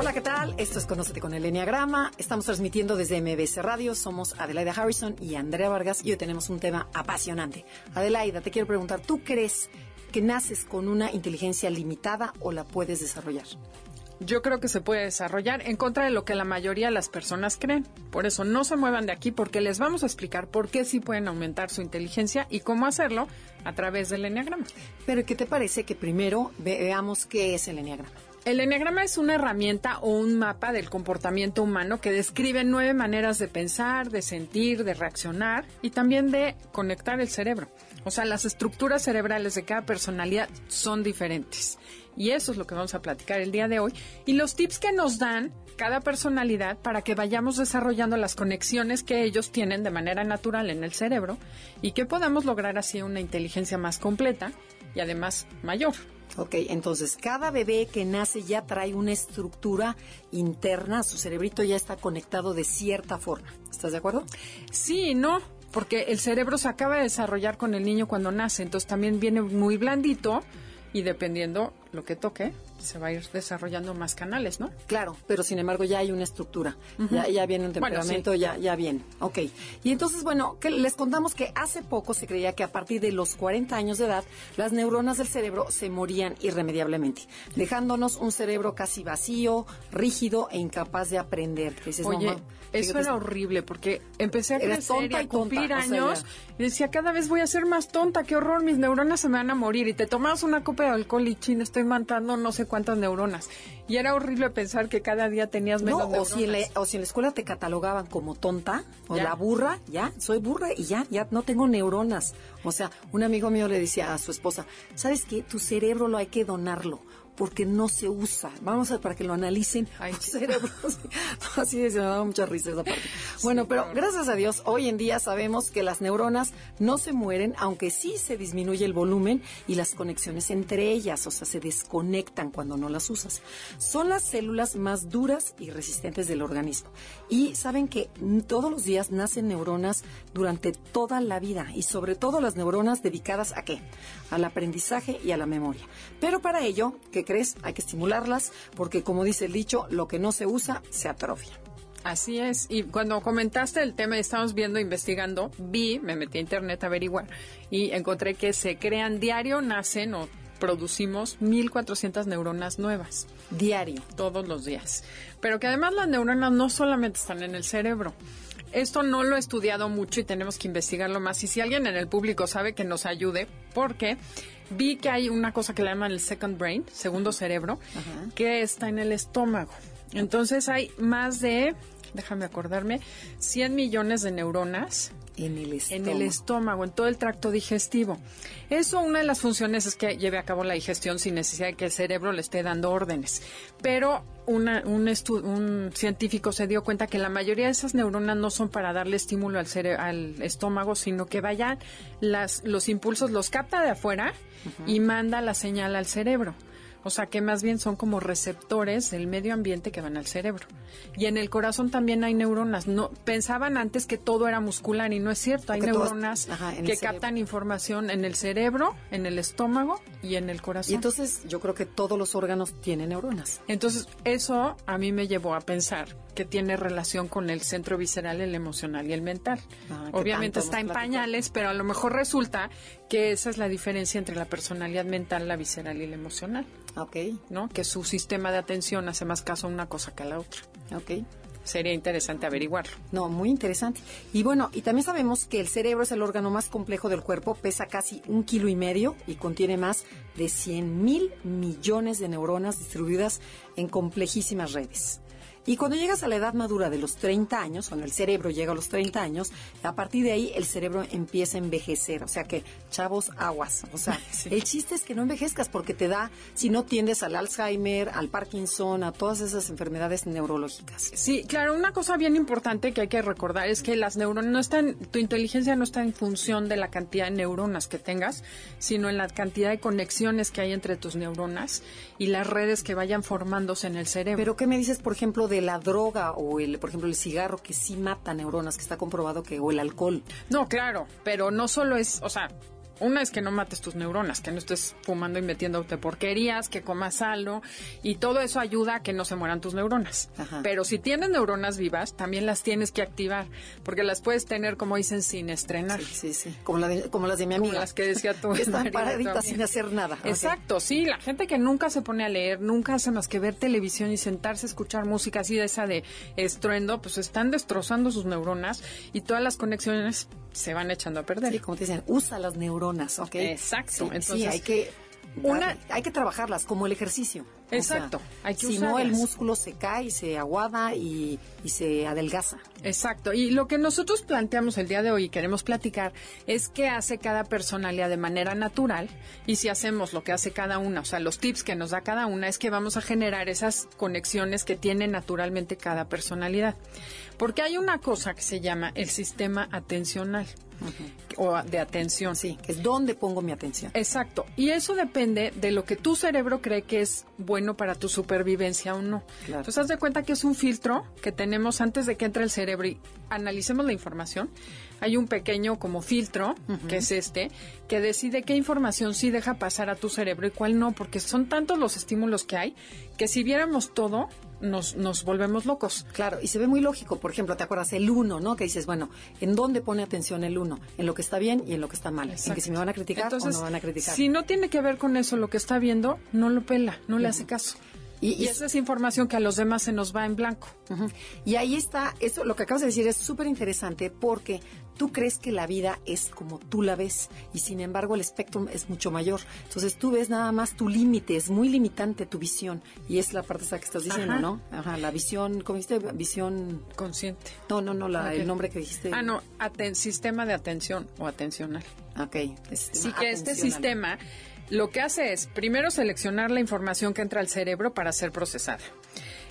Hola, ¿qué tal? Esto es Conócete con el Enneagrama. Estamos transmitiendo desde MBS Radio. Somos Adelaida Harrison y Andrea Vargas y hoy tenemos un tema apasionante. Adelaida, te quiero preguntar, ¿tú crees que naces con una inteligencia limitada o la puedes desarrollar? yo creo que se puede desarrollar en contra de lo que la mayoría de las personas creen. Por eso no se muevan de aquí porque les vamos a explicar por qué sí pueden aumentar su inteligencia y cómo hacerlo a través del enneagrama. Pero ¿qué te parece que primero veamos qué es el enneagrama? El enneagrama es una herramienta o un mapa del comportamiento humano que describe nueve maneras de pensar, de sentir, de reaccionar y también de conectar el cerebro. O sea, las estructuras cerebrales de cada personalidad son diferentes. Y eso es lo que vamos a platicar el día de hoy. Y los tips que nos dan cada personalidad para que vayamos desarrollando las conexiones que ellos tienen de manera natural en el cerebro y que podamos lograr así una inteligencia más completa y además mayor. Ok, entonces cada bebé que nace ya trae una estructura interna, su cerebrito ya está conectado de cierta forma. ¿Estás de acuerdo? Sí, no, porque el cerebro se acaba de desarrollar con el niño cuando nace, entonces también viene muy blandito y dependiendo lo que toque, se va a ir desarrollando más canales, ¿no? Claro, pero sin embargo ya hay una estructura, ya, ya, viene un temperamento, ya, ya viene. Ok. Y entonces, bueno, que les contamos que hace poco se creía que a partir de los 40 años de edad, las neuronas del cerebro se morían irremediablemente, dejándonos un cerebro casi vacío, rígido e incapaz de aprender. Oye, eso era horrible porque empecé a crecer y a cumplir años y decía, cada vez voy a ser más tonta, qué horror, mis neuronas se me van a morir. Y te tomas una copa de alcohol y chin, estoy matando no sé cuántas neuronas. Y era horrible pensar que cada día tenías menos neuronas. O si, en la, o si en la escuela te catalogaban como tonta o la burra, ya, soy burra y ya, ya no tengo neuronas. O sea, un amigo mío le decía a su esposa, ¿sabes qué? Tu cerebro lo hay que donarlo porque no se usa. Vamos a para que lo analicen Ay, cerebros. Así es, me da mucha risa esa parte. Bueno, pero gracias a Dios, hoy en día sabemos que las neuronas no se mueren, aunque sí se disminuye el volumen y las conexiones entre ellas, o sea, se desconectan cuando no las usas. Son las células más duras y resistentes del organismo. Y saben que todos los días nacen neuronas durante toda la vida y sobre todo las neuronas dedicadas a qué? Al aprendizaje y a la memoria. Pero para ello, que crees? Hay que estimularlas porque, como dice el dicho, lo que no se usa se atrofia. Así es. Y cuando comentaste el tema y estamos viendo, investigando, vi, me metí a internet a averiguar y encontré que se crean diario, nacen o producimos 1.400 neuronas nuevas. Diario. Todos los días. Pero que además las neuronas no solamente están en el cerebro. Esto no lo he estudiado mucho y tenemos que investigarlo más. Y si alguien en el público sabe que nos ayude, porque vi que hay una cosa que le llaman el second brain, segundo cerebro, que está en el estómago. Entonces hay más de, déjame acordarme, 100 millones de neuronas en el estómago. En el estómago, en todo el tracto digestivo. Eso, una de las funciones es que lleve a cabo la digestión sin necesidad de que el cerebro le esté dando órdenes. Pero un, un, científico se dio cuenta que la mayoría de esas neuronas no son para darle estímulo al, al estómago, sino que vayan las, los impulsos, los capta de afuera y manda la señal al cerebro. O sea que más bien son como receptores del medio ambiente que van al cerebro. Y en el corazón también hay neuronas. No pensaban antes que todo era muscular y no es cierto. Hay neuronas que captan información en el cerebro, en el estómago y en el corazón. Y entonces yo creo que todos los órganos tienen neuronas. Entonces eso a mí me llevó a pensar que tiene relación con el centro visceral, el emocional y el mental. Ah, Obviamente está en pañales, pero a lo mejor resulta que esa es la diferencia entre la personalidad mental, la visceral y la emocional. Ok. ¿No? Que su sistema de atención hace más caso a una cosa que a la otra. Ok. Sería interesante averiguarlo. No, muy interesante. Y bueno, y también sabemos que el cerebro es el órgano más complejo del cuerpo, pesa casi un kilo y medio y contiene más de 100 mil millones de neuronas distribuidas en complejísimas redes. Y cuando llegas a la edad madura de los 30 años, cuando el cerebro llega a los 30 años, a partir de ahí el cerebro empieza a envejecer. O sea que, chavos, aguas. O sea, el chiste es que no envejezcas porque te da, si no tiendes al Alzheimer, al Parkinson, a todas esas enfermedades neurológicas. Sí, claro, una cosa bien importante que hay que recordar es que las neuronas no están, tu inteligencia no está en función de la cantidad de neuronas que tengas, sino en la cantidad de conexiones que hay entre tus neuronas y las redes que vayan formándose en el cerebro. Pero ¿qué me dices, por ejemplo, de la droga o el, por ejemplo, el cigarro que sí mata neuronas, que está comprobado que o el alcohol? No, claro, pero no solo es, o sea, una es que no mates tus neuronas, que no estés fumando y metiéndote porquerías, que comas salo y todo eso ayuda a que no se mueran tus neuronas. Pero si tienes neuronas vivas, también las tienes que activar, porque las puedes tener, como dicen, sin estrenar. Sí, sí, Como, como las de mi amiga. las que decía tú. que están paraditas sin hacer nada. Exacto, sí. La gente que nunca se pone a leer, nunca hace más que ver televisión y sentarse a escuchar música así de esa de estruendo, pues están destrozando sus neuronas y todas las conexiones se van echando a perder. Sí, como te dicen, usa las neuronas, ¿ok? Exacto. Entonces, sí, hay que una, hay que trabajarlas como el ejercicio. Exacto. hay que si no, el músculo se cae y se aguada y, y, se adelgaza. Exacto. Y lo que nosotros planteamos el día de hoy y queremos platicar es qué hace cada personalidad de manera natural y si hacemos lo que hace cada una, o sea, los tips que nos da cada una es que vamos a generar esas conexiones que tiene naturalmente cada personalidad. Porque hay una cosa que se llama el sistema atencional o de atención. Sí, que es dónde pongo mi atención. Exacto. Y eso depende de lo que tu cerebro cree que es bueno para tu supervivencia o no. Entonces, haz de cuenta que es un filtro que tenemos antes de que entre el cerebro y analicemos la información. Hay un pequeño como filtro, que es este, que decide qué información sí deja pasar a tu cerebro y cuál no, porque son tantos los estímulos que hay que si viéramos todo, nos, nos volvemos locos. Claro, y se ve muy lógico. Por ejemplo, ¿te acuerdas el uno, no? Que dices, bueno, ¿en dónde pone atención el uno? En lo que está bien y en lo que está mal. En que si me van a criticar o no van a criticar. Si no tiene que ver con eso lo que está viendo, no lo pela, no le hace caso. Y, esa es información que a los demás se nos va en blanco. Y ahí está, eso lo que acabas de decir es súper interesante porque tú crees que la vida es como tú la ves y sin embargo el espectro es mucho mayor. Entonces tú ves nada más tu límite, es muy limitante tu visión y es la parte esa que estás diciendo, ¿no? Ajá, la visión, ¿cómo dijiste? Visión consciente. No, no, no, la, el nombre que dijiste. Ah, no, sistema de atención o atencional. Ok. Sí que este sistema lo que hace es primero seleccionar la información que entra al cerebro para ser procesada.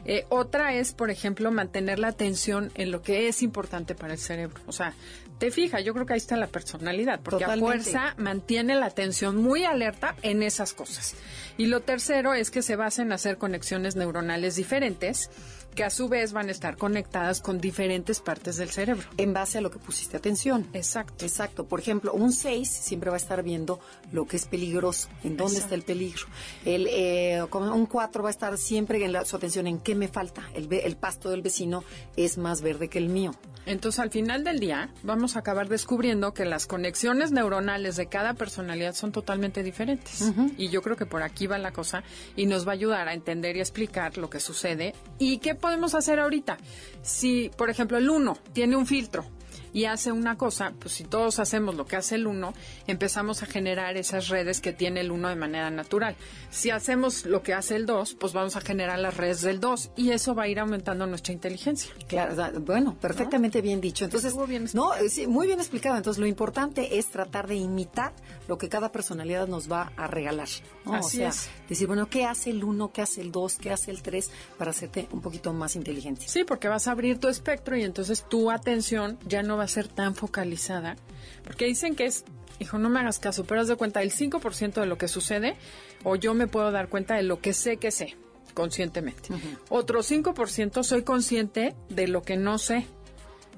Eh, otra es, por ejemplo, mantener la atención en lo que es importante para el cerebro. O sea, te fija, yo creo que ahí está la personalidad, porque a fuerza mantiene la atención muy alerta en esas cosas. Y lo tercero es que se basa en hacer conexiones neuronales diferentes que a su vez van a estar conectadas con diferentes partes del cerebro. En base a lo que pusiste atención. Exacto. Exacto. Por ejemplo, un 6 siempre va a estar viendo lo que es peligroso, en dónde está el peligro. El, eh, un 4 va a estar siempre en su atención en qué me falta. El, el pasto del vecino es más verde que el mío. Entonces, al final del día, vamos a acabar descubriendo que las conexiones neuronales de cada personalidad son totalmente diferentes. Y yo creo que por aquí la cosa y nos va a ayudar a entender y explicar lo que sucede y qué podemos hacer ahorita. Si, por ejemplo, el uno tiene un filtro y hace una cosa, pues si todos hacemos lo que hace el uno, empezamos a generar esas redes que tiene el uno de manera natural. Si hacemos lo que hace el dos, pues vamos a generar las redes del dos y eso va a ir aumentando nuestra inteligencia. Claro, bueno, perfectamente bien dicho. Entonces, no, sí, muy bien explicado. Entonces, lo importante es tratar de imitar lo que cada personalidad nos va a regalar. Así o sea, es. decir, bueno, ¿qué hace el uno, qué hace el dos, qué hace el tres para hacerte un poquito más inteligente? Sí, porque vas a abrir tu espectro y entonces tu atención ya no va a ser tan focalizada, porque dicen que es, hijo, no me hagas caso, pero haz de cuenta el 5% de lo que sucede, o yo me puedo dar cuenta de lo que sé que sé, conscientemente. Otro 5% soy consciente de lo que no sé,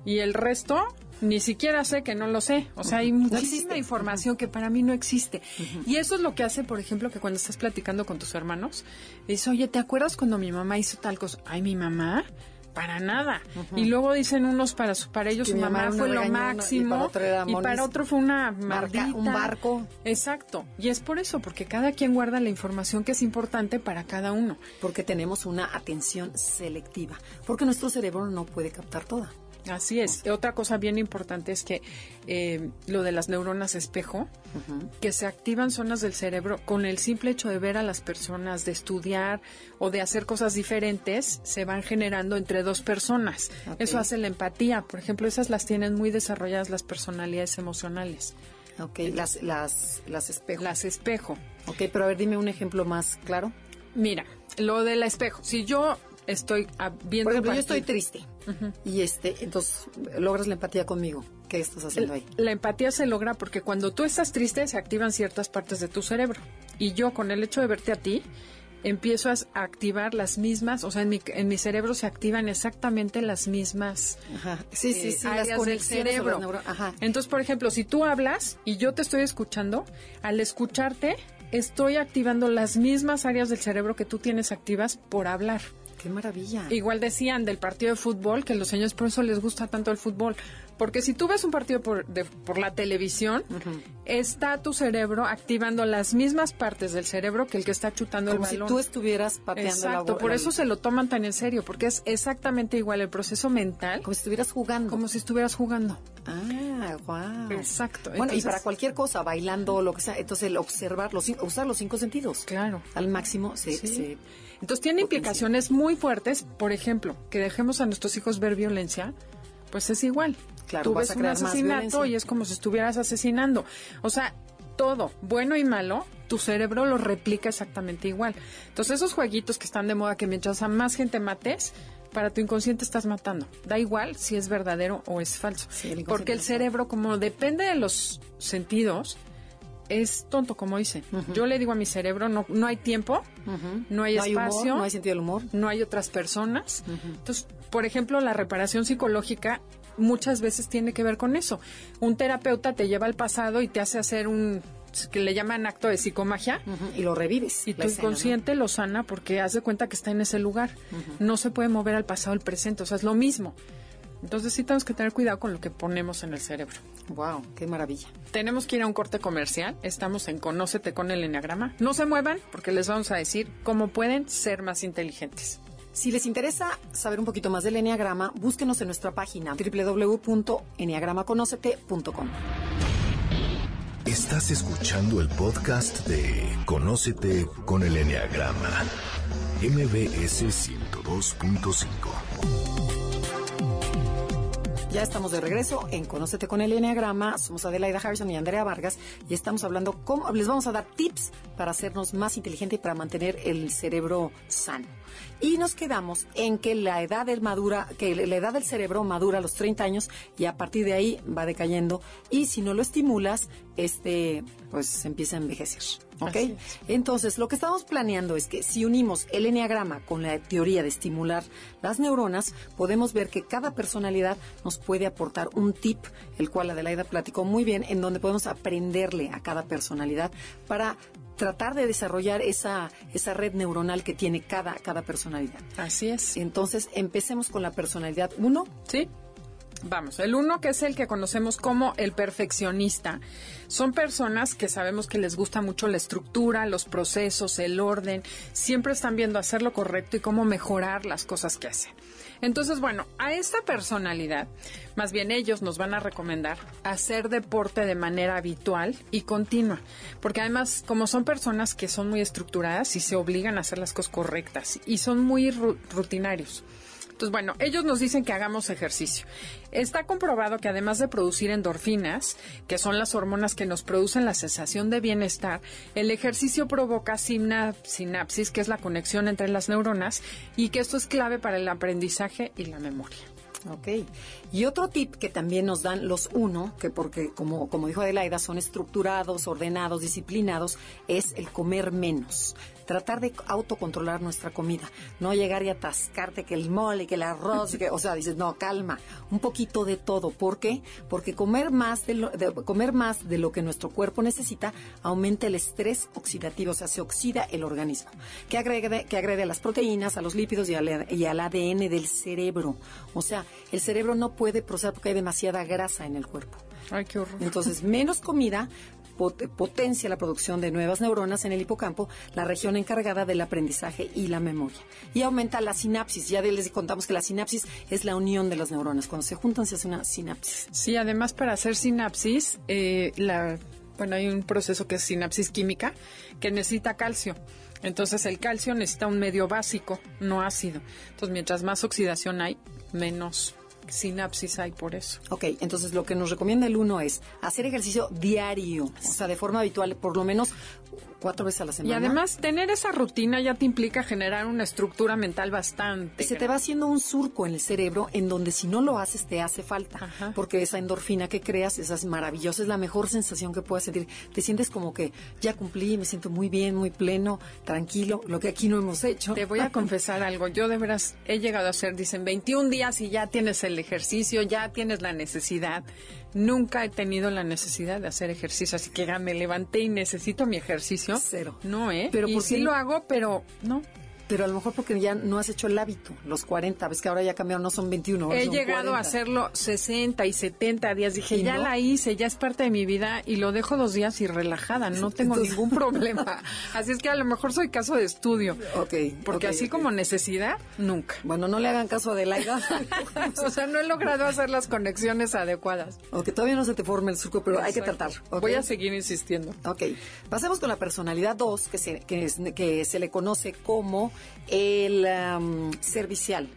y el resto ni siquiera sé que no lo sé. O sea, hay muchísima información que para mí no existe. Y eso es lo que hace, por ejemplo, que cuando estás platicando con tus hermanos, dices, oye, ¿te acuerdas cuando mi mamá hizo tal cosa? Ay, mi mamá para nada. Y luego dicen unos para su, para ellos su mamá, fue lo máximo y para, otro fue una marca, un barco. Exacto. Y es por eso, porque cada quien guarda la información que es importante para cada uno. Porque tenemos una atención selectiva, porque nuestro cerebro no puede captar toda. Así es. Otra cosa bien importante es que eh, lo de las neuronas espejo, que se activan zonas del cerebro con el simple hecho de ver a las personas, de estudiar o de hacer cosas diferentes, se van generando entre dos personas. Eso hace la empatía. Por ejemplo, esas las tienen muy desarrolladas las personalidades emocionales. Ok, las, las, las espejo. Las espejo. Ok, pero a ver, dime un ejemplo más claro. Mira, lo del espejo. Si yo estoy viendo... Por ejemplo, yo estoy triste y este, entonces logras la empatía conmigo. ¿Qué estás haciendo ahí? La empatía se logra porque cuando tú estás triste se activan ciertas partes de tu cerebro. Y yo con el hecho de verte a ti, empiezo a activar las mismas, o sea, en mi, en mi cerebro se activan exactamente las mismas Ajá. Sí, sí, eh, sí, áreas las del cerebro. Ajá. Entonces, por ejemplo, si tú hablas y yo te estoy escuchando, al escucharte estoy activando las mismas áreas del cerebro que tú tienes activas por hablar. Qué maravilla. Igual decían del partido de fútbol que los señores por les gusta tanto el fútbol. Porque si tú ves un partido por, de- por la televisión, está tu cerebro activando las mismas partes del cerebro que el que está chutando Como el si balón. tú estuvieras pateando la Exacto, por eso se lo toman tan en serio, porque es exactamente igual el proceso mental Como si estuvieras jugando. como si estuvieras jugando. Ah, wow. Exacto. Bueno, y para cualquier cosa, bailando, lo que sea, entonces el observar, los, usar los cinco sentidos. Claro. Al máximo se... Sí. se- Entonces tiene Potencia. implicaciones muy fuertes, por ejemplo, que dejemos a nuestros hijos ver violencia, pues es igual. Claro, Tú vas ves a un asesinato y es como si estuvieras asesinando. O sea, todo, bueno y malo, tu cerebro lo replica exactamente igual. Entonces esos jueguitos que están de moda, que mientras a más gente mates, para tu inconsciente estás matando. Da igual si es verdadero o es falso. Sí, el inconsciente Porque el cerebro, como depende de los sentidos, es tonto, como dicen. Yo le digo a mi cerebro, no, no hay tiempo, no hay no hay espacio, humor, no hay sentido del humor. no hay otras personas. Entonces, por ejemplo, la reparación psicológica muchas veces tiene que ver con eso. Un terapeuta te lleva al pasado y te hace hacer un que le llaman acto de psicomagia Y lo revives. y tu escena, ¿no? inconsciente lo sana porque haz de cuenta que está en ese lugar. No se puede mover al pasado al presente, o sea, es lo mismo. Entonces sí tenemos que tener cuidado con lo que ponemos en el cerebro. Wow, qué maravilla. Tenemos que ir a un corte comercial. Estamos en Conócete con el Enneagrama. No se muevan porque les vamos a decir cómo pueden ser más inteligentes. Si les interesa saber un poquito más del Enneagrama, búsquenos en nuestra página www.enneagramaconocete.com. Estás escuchando el podcast de Conócete con el Enneagrama. MBS 102.5. Ya estamos de regreso en Conócete con el Enneagrama. Somos Adelaida Harrison y Andrea Vargas y estamos hablando cómo les vamos a dar tips para hacernos más inteligentes y para mantener el cerebro sano. Y nos quedamos en que la edad del madura, que la edad del cerebro madura a los 30 años y a partir de ahí va decayendo y si no lo estimulas, este pues empieza a envejecer. ¿Ok? Entonces, lo que estamos planeando es que si unimos el enneagrama con la teoría de estimular las neuronas, podemos ver que cada personalidad nos puede aportar un tip, el cual Adelaida platicó muy bien, en donde podemos aprenderle a cada personalidad para tratar de desarrollar esa, esa red neuronal que tiene cada, cada personalidad. Así es. Entonces, empecemos con la personalidad 1. ¿Sí? Vamos, el uno que es el que conocemos como el perfeccionista. Son personas que sabemos que les gusta mucho la estructura, los procesos, el orden. Siempre están viendo hacer lo correcto y cómo mejorar las cosas que hacen. Entonces, bueno, a esta personalidad, más bien ellos nos van a recomendar hacer deporte de manera habitual y continua. Porque además, como son personas que son muy estructuradas y se obligan a hacer las cosas correctas y son muy ru- rutinarios. Entonces, bueno, ellos nos dicen que hagamos ejercicio. Está comprobado que además de producir endorfinas, que son las hormonas que nos producen la sensación de bienestar, el ejercicio provoca sina- sinapsis, que es la conexión entre las neuronas, y que esto es clave para el aprendizaje y la memoria. Ok. Y otro tip que también nos dan los uno, que porque como, como dijo Adelaida, son estructurados, ordenados, disciplinados, es el comer menos. Tratar de autocontrolar nuestra comida. No llegar y atascarte que el mole, que el arroz, que, o sea, dices, no, calma. Un poquito de todo. ¿Por qué? Porque comer más de lo, de- comer más de lo que nuestro cuerpo necesita aumenta el estrés oxidativo, o sea, se oxida el organismo. Que agrede, que agrede a las proteínas, a los lípidos y al, y al ADN del cerebro. O sea, el cerebro no puede procesar porque hay demasiada grasa en el cuerpo. Ay, qué horror. Entonces, menos comida potencia la producción de nuevas neuronas en el hipocampo, la región encargada del aprendizaje y la memoria. Y aumenta la sinapsis. Ya les contamos que la sinapsis es la unión de las neuronas. Cuando se juntan se hace una sinapsis. Sí, además para hacer sinapsis, eh, la, bueno, hay un proceso que es sinapsis química que necesita calcio. Entonces el calcio necesita un medio básico, no ácido. Entonces mientras más oxidación hay, menos sinapsis hay por eso. Ok, entonces lo que nos recomienda el uno es hacer ejercicio diario, o sea, de forma habitual, por lo menos cuatro veces a la semana. Y además, tener esa rutina ya te implica generar una estructura mental bastante. Y se te va haciendo un surco en el cerebro en donde si no lo haces te hace falta. Porque esa endorfina que creas, esa es maravillosa, es la mejor sensación que puedas sentir. Te sientes como que ya cumplí, me siento muy bien, muy pleno, tranquilo, lo que aquí no hemos hecho. Te voy a confesar algo. Yo de veras he llegado a hacer, dicen, 21 días y ya tienes el ejercicio, ya tienes la necesidad. Nunca he tenido la necesidad de hacer ejercicio, así que ya me levanté y necesito mi ejercicio. Cero. No, ¿eh? Pero por sí lo hago, pero no pero a lo mejor porque ya no has hecho el hábito, los 40, ves que ahora ya cambiaron, no son 21. He llegado a hacerlo 60 y 70 días, dije, ya la hice, ya es parte de mi vida y lo dejo dos días y relajada, no tengo ningún problema. Así es que a lo mejor soy caso de estudio. Ok. Porque así como necesidad, nunca. Bueno, no le hagan caso de Laida. o sea, no he logrado hacer las conexiones adecuadas. Ok, todavía no se te forma el surco, pero hay que tratar. Voy a seguir insistiendo. Ok, pasemos con la personalidad 2, que se, que, que se le conoce como el servicial.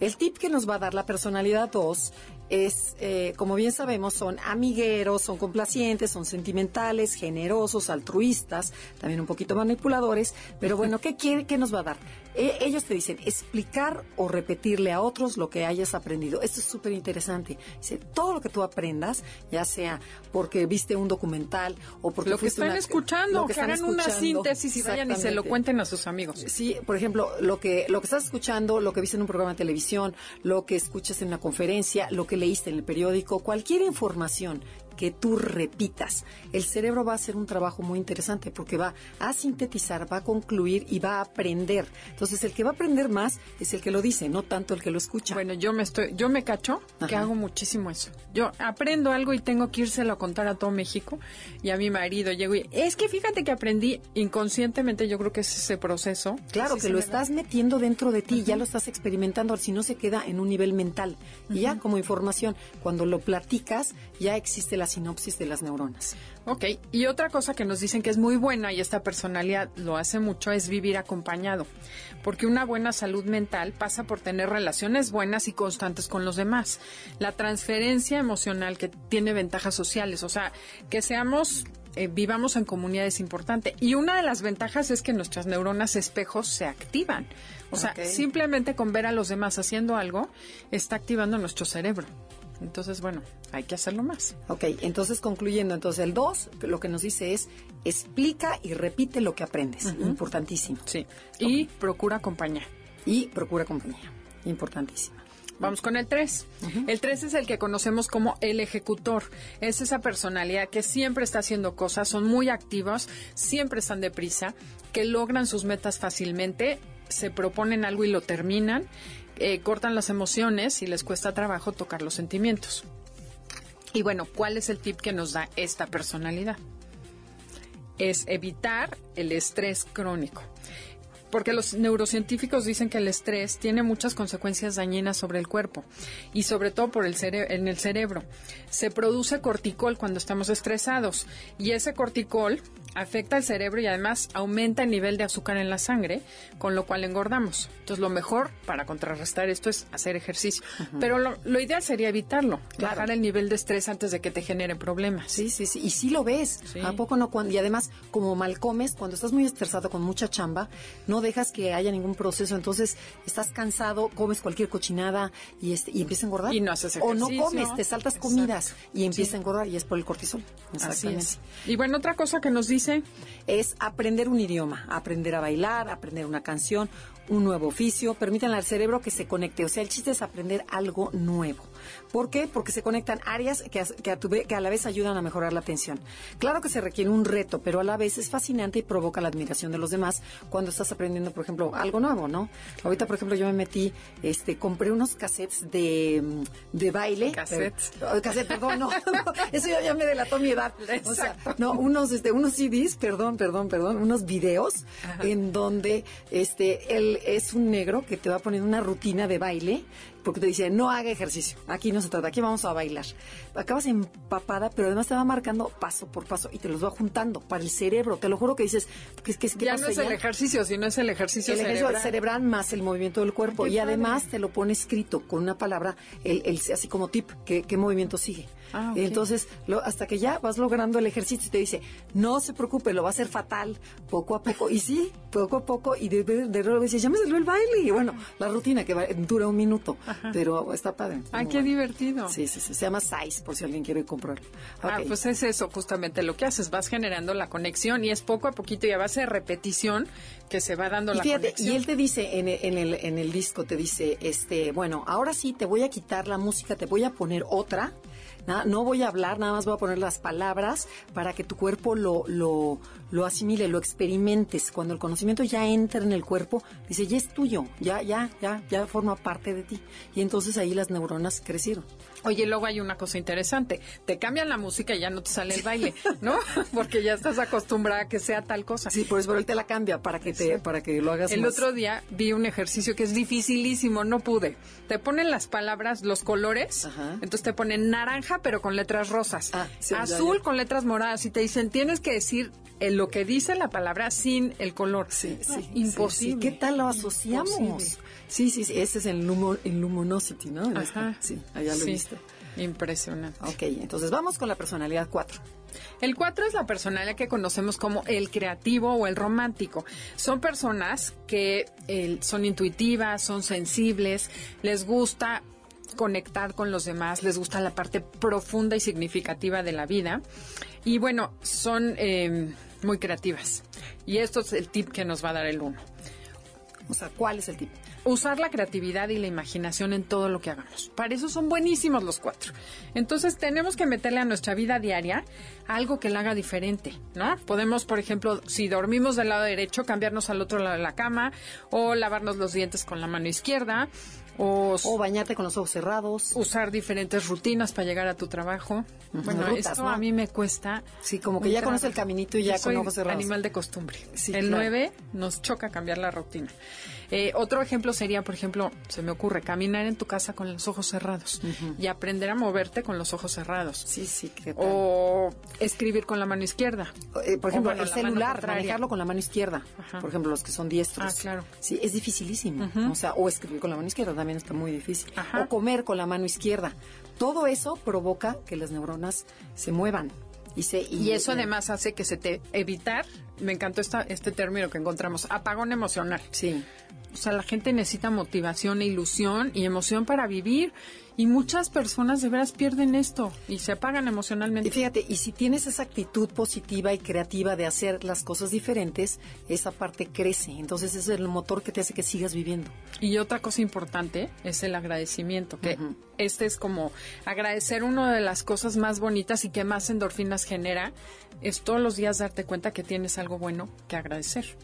El tip que nos va a dar la personalidad 2 es, eh, como bien sabemos, son amigueros, son complacientes, son sentimentales, generosos, altruistas, también un poquito manipuladores, pero bueno, ¿qué quiere, qué nos va a dar? E, ellos te dicen explicar o repetirle a otros lo que hayas aprendido. Esto es súper interesante. Dice, todo lo que tú aprendas, ya sea porque viste un documental o porque lo que están escuchando, que, hagan una síntesis y vayan y se lo cuenten a sus amigos. Sí, por ejemplo, lo que lo que estás escuchando, lo que viste en un programa de televisión, lo que escuchas en una conferencia, lo que leíste en el periódico, cualquier información que tú repitas. El cerebro va a hacer un trabajo muy interesante porque va a sintetizar, va a concluir y va a aprender. Entonces, el que va a aprender más es el que lo dice, no tanto el que lo escucha. Bueno, yo me estoy, yo me cacho que hago muchísimo eso. Yo aprendo algo y tengo que írselo a contar a todo México y a mi marido llego y es que fíjate que aprendí inconscientemente, yo creo que es ese proceso. Claro, que lo estás metiendo dentro de ti, ya lo estás experimentando, si no se queda en un nivel mental. Y ya como información, cuando lo platicas, ya existe la sinopsis de las neuronas. Ok, y otra cosa que nos dicen que es muy buena y esta personalidad lo hace mucho es vivir acompañado, porque una buena salud mental pasa por tener relaciones buenas y constantes con los demás. La transferencia emocional que tiene ventajas sociales, o sea, que seamos eh, vivamos en comunidad es importante. Y una de las ventajas es que nuestras neuronas espejos se activan. O sea, simplemente con ver a los demás haciendo algo, está activando nuestro cerebro. Entonces, bueno, hay que hacerlo más. Ok, entonces concluyendo, entonces el 2 lo que nos dice es explica y repite lo que aprendes. Importantísimo. Sí. Y procura acompañar. Y procura compañía. Importantísimo. Vamos con el 3. El 3 es el que conocemos como el ejecutor. Es esa personalidad que siempre está haciendo cosas, son muy activos, siempre están deprisa, que logran sus metas fácilmente, se proponen algo y lo terminan eh, cortan las emociones y les cuesta trabajo tocar los sentimientos. Y bueno, ¿cuál es el tip que nos da esta personalidad? Es evitar el estrés crónico porque los neurocientíficos dicen que el estrés tiene muchas consecuencias dañinas sobre el cuerpo y sobre todo por el en el cerebro. Se produce corticol cuando estamos estresados y ese corticol afecta al cerebro y además aumenta el nivel de azúcar en la sangre, con lo cual engordamos. Entonces lo mejor para contrarrestar esto es hacer ejercicio. Pero lo, ideal sería evitarlo, bajar el nivel de estrés antes de que te genere problemas. Sí, sí, sí. Y sí lo ves. ¿A poco no? y además, como mal comes, cuando estás muy estresado con mucha chamba, no dejas que haya ningún proceso. Entonces estás cansado, comes cualquier cochinada y, este, y empieza a engordar. Y no haces ejercicio. O no comes, te saltas comidas y empieza a engordar y es por el cortisol. Exactamente. Y bueno, otra cosa que nos dice es aprender un idioma, aprender a bailar, aprender una canción, un nuevo oficio. Permítanle al cerebro que se conecte. O sea, el chiste es aprender algo nuevo. ¿Por qué? Porque se conectan áreas que a, que a tu que a la vez ayudan a mejorar la atención. Claro que se requiere un reto, pero a la vez es fascinante y provoca la admiración de los demás cuando estás aprendiendo, por ejemplo, algo nuevo, ¿no? Ahorita, por ejemplo, yo me metí, este, compré unos cassettes de, mm, de baile. Cassettes. Pero- cassette, perdón, no, no, eso ya, ya me delató mi edad. O sea, Exacto. no, unos, este, unos CDs, perdón, perdón, perdón, unos videos en donde, este, él es un negro que te va poniendo una rutina de baile porque te dice, no haga ejercicio, aquí no se trata, aquí vamos a bailar. Acabas empapada, pero además te va marcando paso por paso y te los va juntando para el cerebro. Te lo juro que dices, ¿qué, qué, qué ya pasó no es ya? el ejercicio, sino es el ejercicio el ejercicio cerebral. cerebral más el movimiento del cuerpo y padre. además te lo pone escrito con una palabra el, el- así como tip qué, qué movimiento sigue Ah, ok. entonces lo- hasta que ya vas logrando el ejercicio y te dice no se preocupe lo va a hacer fatal poco a poco y sí poco a poco y de de, de repente dices ya me salió el baile y bueno la rutina que va- dura un minuto pero está padre Ay, qué bueno. divertido. sí sí sí se llama Size por si alguien quiere comprarlo Ah, Ok. pues es eso justamente lo que haces, vas generando la conexión y es poco a poquito y a base de repetición que se va dando Y la fíjate, conexión. y él te dice en el, en el, en el disco, te dice, este, bueno, ahora sí te voy a quitar la música, te voy a poner otra. no voy a hablar, nada más voy a poner las palabras para que tu cuerpo lo, lo, lo asimile, lo experimentes. Cuando el conocimiento ya entra en el cuerpo, dice, ya es tuyo, ya, ya, ya, ya forma parte de ti. Y entonces ahí las neuronas crecieron. Oye, luego hay una cosa interesante. Te cambian la música y ya no te sale el baile, ¿no? Porque ya estás acostumbrada a que sea tal cosa. Sí, por eso pero él te la cambia para que te, para que lo hagas El más. otro día vi un ejercicio que es dificilísimo, no pude. Te ponen las palabras, los colores, Ajá. entonces te ponen naranja pero con letras rosas, Ah, sí, azul ya. con letras moradas y te dicen tienes que decir eh, lo que dice la palabra sin el color. Sí, sí. imposible. ¿Qué tal lo asociamos? Imposible. Sí, sí, sí. Ese es el, lumo- el luminosity, ¿no? En Ajá. Sí, allá lo Sí, he visto. Impresionante. Ok, entonces vamos con la personalidad 4. El 4 es la personalidad que conocemos como el creativo o el romántico. Son personas que eh, son intuitivas, son sensibles, les gusta conectar con los demás, les gusta la parte profunda y significativa de la vida. Y bueno, son eh, muy creativas. Y esto es el tip que nos va a dar el 1. O sea, ¿cuál es el tipo? Usar la creatividad y la imaginación en todo lo que hagamos. Para eso son buenísimos los cuatro. Entonces tenemos que meterle a nuestra vida diaria algo que la haga diferente, ¿no? Podemos, por ejemplo, si dormimos del lado derecho, cambiarnos al otro lado de la cama o lavarnos los dientes con la mano izquierda o, O bañarte con los ojos cerrados. usar diferentes rutinas para llegar a tu trabajo. Bueno, rutas, esto ¿no? a mí me cuesta. Sí, como que ya conoce el caminito y ya Yo con soy ojos cerrados. animal de costumbre. Sí, el claro. 9 nos choca cambiar la rutina. Eh, otro ejemplo sería, por ejemplo, se me ocurre caminar en tu casa con los ojos cerrados y aprender a moverte con los ojos cerrados. Sí, sí. ¿qué tal? O escribir con la mano izquierda. Eh, por ejemplo, el celular, manejarlo con la mano izquierda. Ajá. Por ejemplo, los que son diestros. Ah, claro. Sí, es dificilísimo. O sea, o escribir con la mano izquierda también está muy difícil. Ajá. O comer con la mano izquierda. Todo eso provoca que las neuronas se muevan. Y, se, Y eso además hace que se te evitar, me encantó esta, este término que encontramos, apagón emocional. Sí. O sea, la gente necesita motivación e ilusión y emoción para vivir. Y muchas personas de veras pierden esto y se apagan Y emocionalmente. fíjate, y si tienes esa actitud positiva y creativa de hacer las cosas diferentes, esa parte crece. Entonces ese es el motor que te hace que sigas viviendo. Y otra cosa importante es el agradecimiento, que este es como agradecer una de las cosas más bonitas y que más endorfinas genera, es todos los días darte cuenta que tienes algo bueno que agradecer.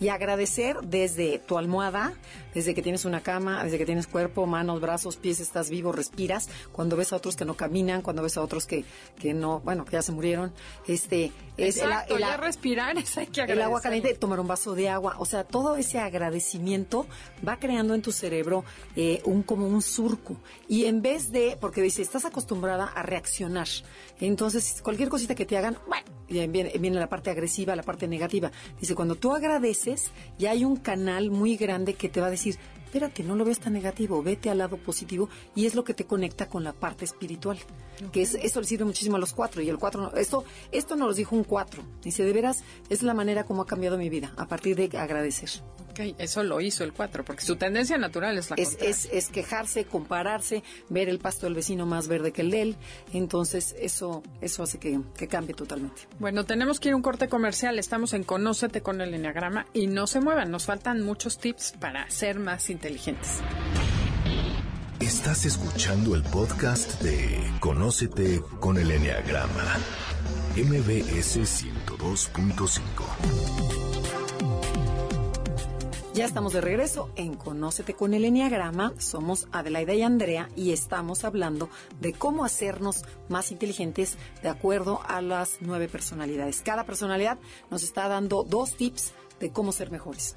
Y agradecer desde tu almohada, desde que tienes una cama, desde que tienes cuerpo, manos, brazos, pies, estás vivo, respiras, cuando ves a otros que no caminan, cuando ves a otros que, que no, bueno, que ya se murieron, este, es el, Exacto, el- ya respirar es hay que el agua caliente, tomar un vaso de agua, o sea, todo ese agradecimiento va creando en tu cerebro eh, un como un surco. Y en vez de, porque dice, estás acostumbrada a reaccionar, entonces cualquier cosita que te hagan, bueno, viene la parte agresiva, la parte negativa. Dice, cuando tú agradeces, ya hay un canal muy grande que te va a decir, espérate, no lo ves tan negativo, vete al lado positivo y es lo que te conecta con la parte espiritual. Que es, eso le sirve muchísimo a los cuatro y el cuatro, no- esto, esto nos lo dijo un cuatro. Dice, de veras, es la manera como ha cambiado mi vida, a partir de agradecer. Ok, eso lo hizo el 4, porque su tendencia natural es la es, es quejarse, compararse, ver el pasto del vecino más verde que el de él. Entonces, eso, eso hace que, que cambie totalmente. Bueno, tenemos que ir a un corte comercial. Estamos en Conócete con el Enneagrama y no se muevan. Nos faltan muchos tips para ser más inteligentes. Estás escuchando el podcast de Conócete con el Enneagrama, MBS 102.5. Ya estamos de regreso en Conócete con el Enneagrama. Somos Adelaida y Andrea y estamos hablando de cómo hacernos más inteligentes de acuerdo a las nueve personalidades. Cada personalidad nos está dando dos tips de cómo ser mejores.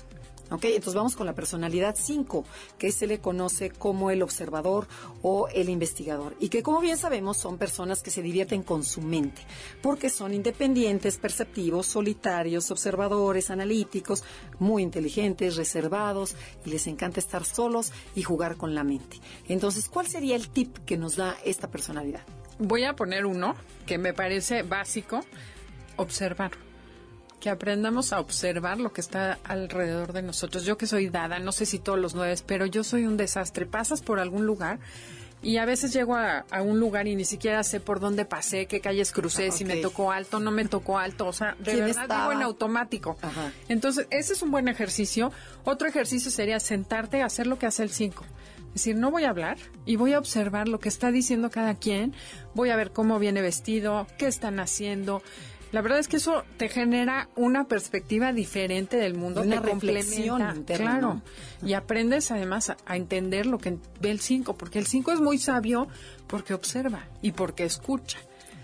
¿Ok? Entonces vamos con la personalidad 5, que se le conoce como el observador o el investigador. Y que como bien sabemos son personas que se divierten con su mente, porque son independientes, perceptivos, solitarios, observadores, analíticos, muy inteligentes, reservados, y les encanta estar solos y jugar con la mente. Entonces, ¿cuál sería el tip que nos da esta personalidad? Voy a poner uno que me parece básico, observar que aprendamos a observar lo que está alrededor de nosotros. Yo que soy dada, no sé si todos los nueve, pero yo soy un desastre. Pasas por algún lugar y a veces llego a, un lugar y ni siquiera sé por dónde pasé, qué calles crucé, si me tocó alto, no me tocó alto, o sea, de verdad digo en automático. Entonces, ese es un buen ejercicio. Otro ejercicio sería sentarte a hacer lo que hace el 5. Es decir, no voy a hablar y voy a observar lo que está diciendo cada quien, voy a ver cómo viene vestido, qué están haciendo, la verdad es que eso te genera una perspectiva diferente del mundo, una reflexión interna, claro, y aprendes además a, entender lo que ve el 5, porque el 5 es muy sabio porque observa y porque escucha.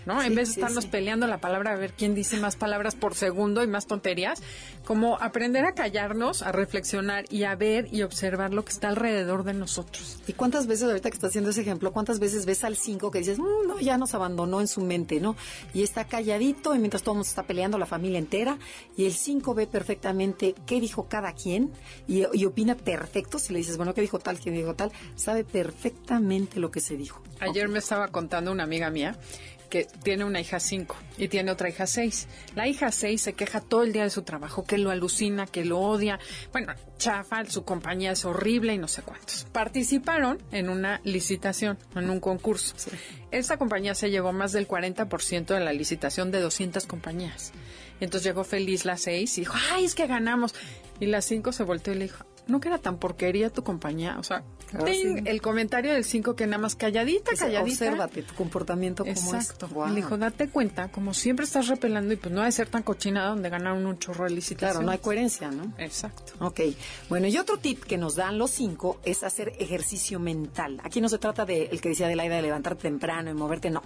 ¿No? en vez de estarnos peleando la palabra a ver quién dice más palabras por segundo y más tonterías, como aprender a callarnos, a reflexionar y a ver y observar lo que está alrededor de nosotros. ¿Y cuántas veces, ahorita que estás haciendo ese ejemplo, cuántas veces ves al 5 que dices, mm, no, ya nos abandonó en su mente, ¿no? Y está calladito y mientras todo el mundo está peleando, la familia entera, y el 5 ve perfectamente qué dijo cada quien y, y opina perfecto. Si le dices, bueno, ¿qué dijo tal, qué dijo tal? Sabe perfectamente lo que se dijo. Ayer me estaba contando una amiga mía que tiene una hija 5 y tiene otra hija 6. La hija 6 se queja todo el día de su trabajo, que lo alucina, que lo odia. Bueno, chafa, su compañía es horrible y no sé cuántos. Participaron en una licitación, en un concurso. Esta compañía se llevó más del 40% de la licitación de 200 compañías. Entonces llegó feliz la 6 y dijo, ay, es que ganamos. Y la 5 se volteó y le dijo, no que era tan porquería tu compañía. O sea, ah, el comentario del 5 que nada más calladita, calladita. Obsérvate tu comportamiento como Exacto. Le dijo, date cuenta, como siempre estás repelando y pues no ha de ser tan cochinada donde ganaron un chorro de. Claro, no hay coherencia, ¿no? Exacto. Ok. Bueno, y otro tip que nos dan los 5 es hacer ejercicio mental. Aquí no se trata de el que decía de la idea de levantarte temprano y moverte, no.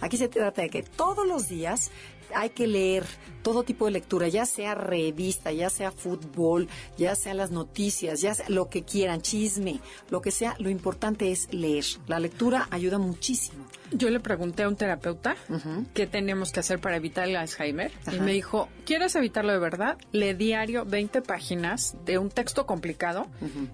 Aquí se trata de que todos los días hay que leer todo tipo de lectura, ya sea revista, ya sea fútbol, ya sea las noticias, ya sea lo que quieran, chisme, lo que sea, lo importante es leer. La lectura ayuda muchísimo. Yo le pregunté a un terapeuta qué tenemos que hacer para evitar el Alzheimer y me dijo, ¿quieres evitarlo de verdad? Lee diario 20 páginas de un texto complicado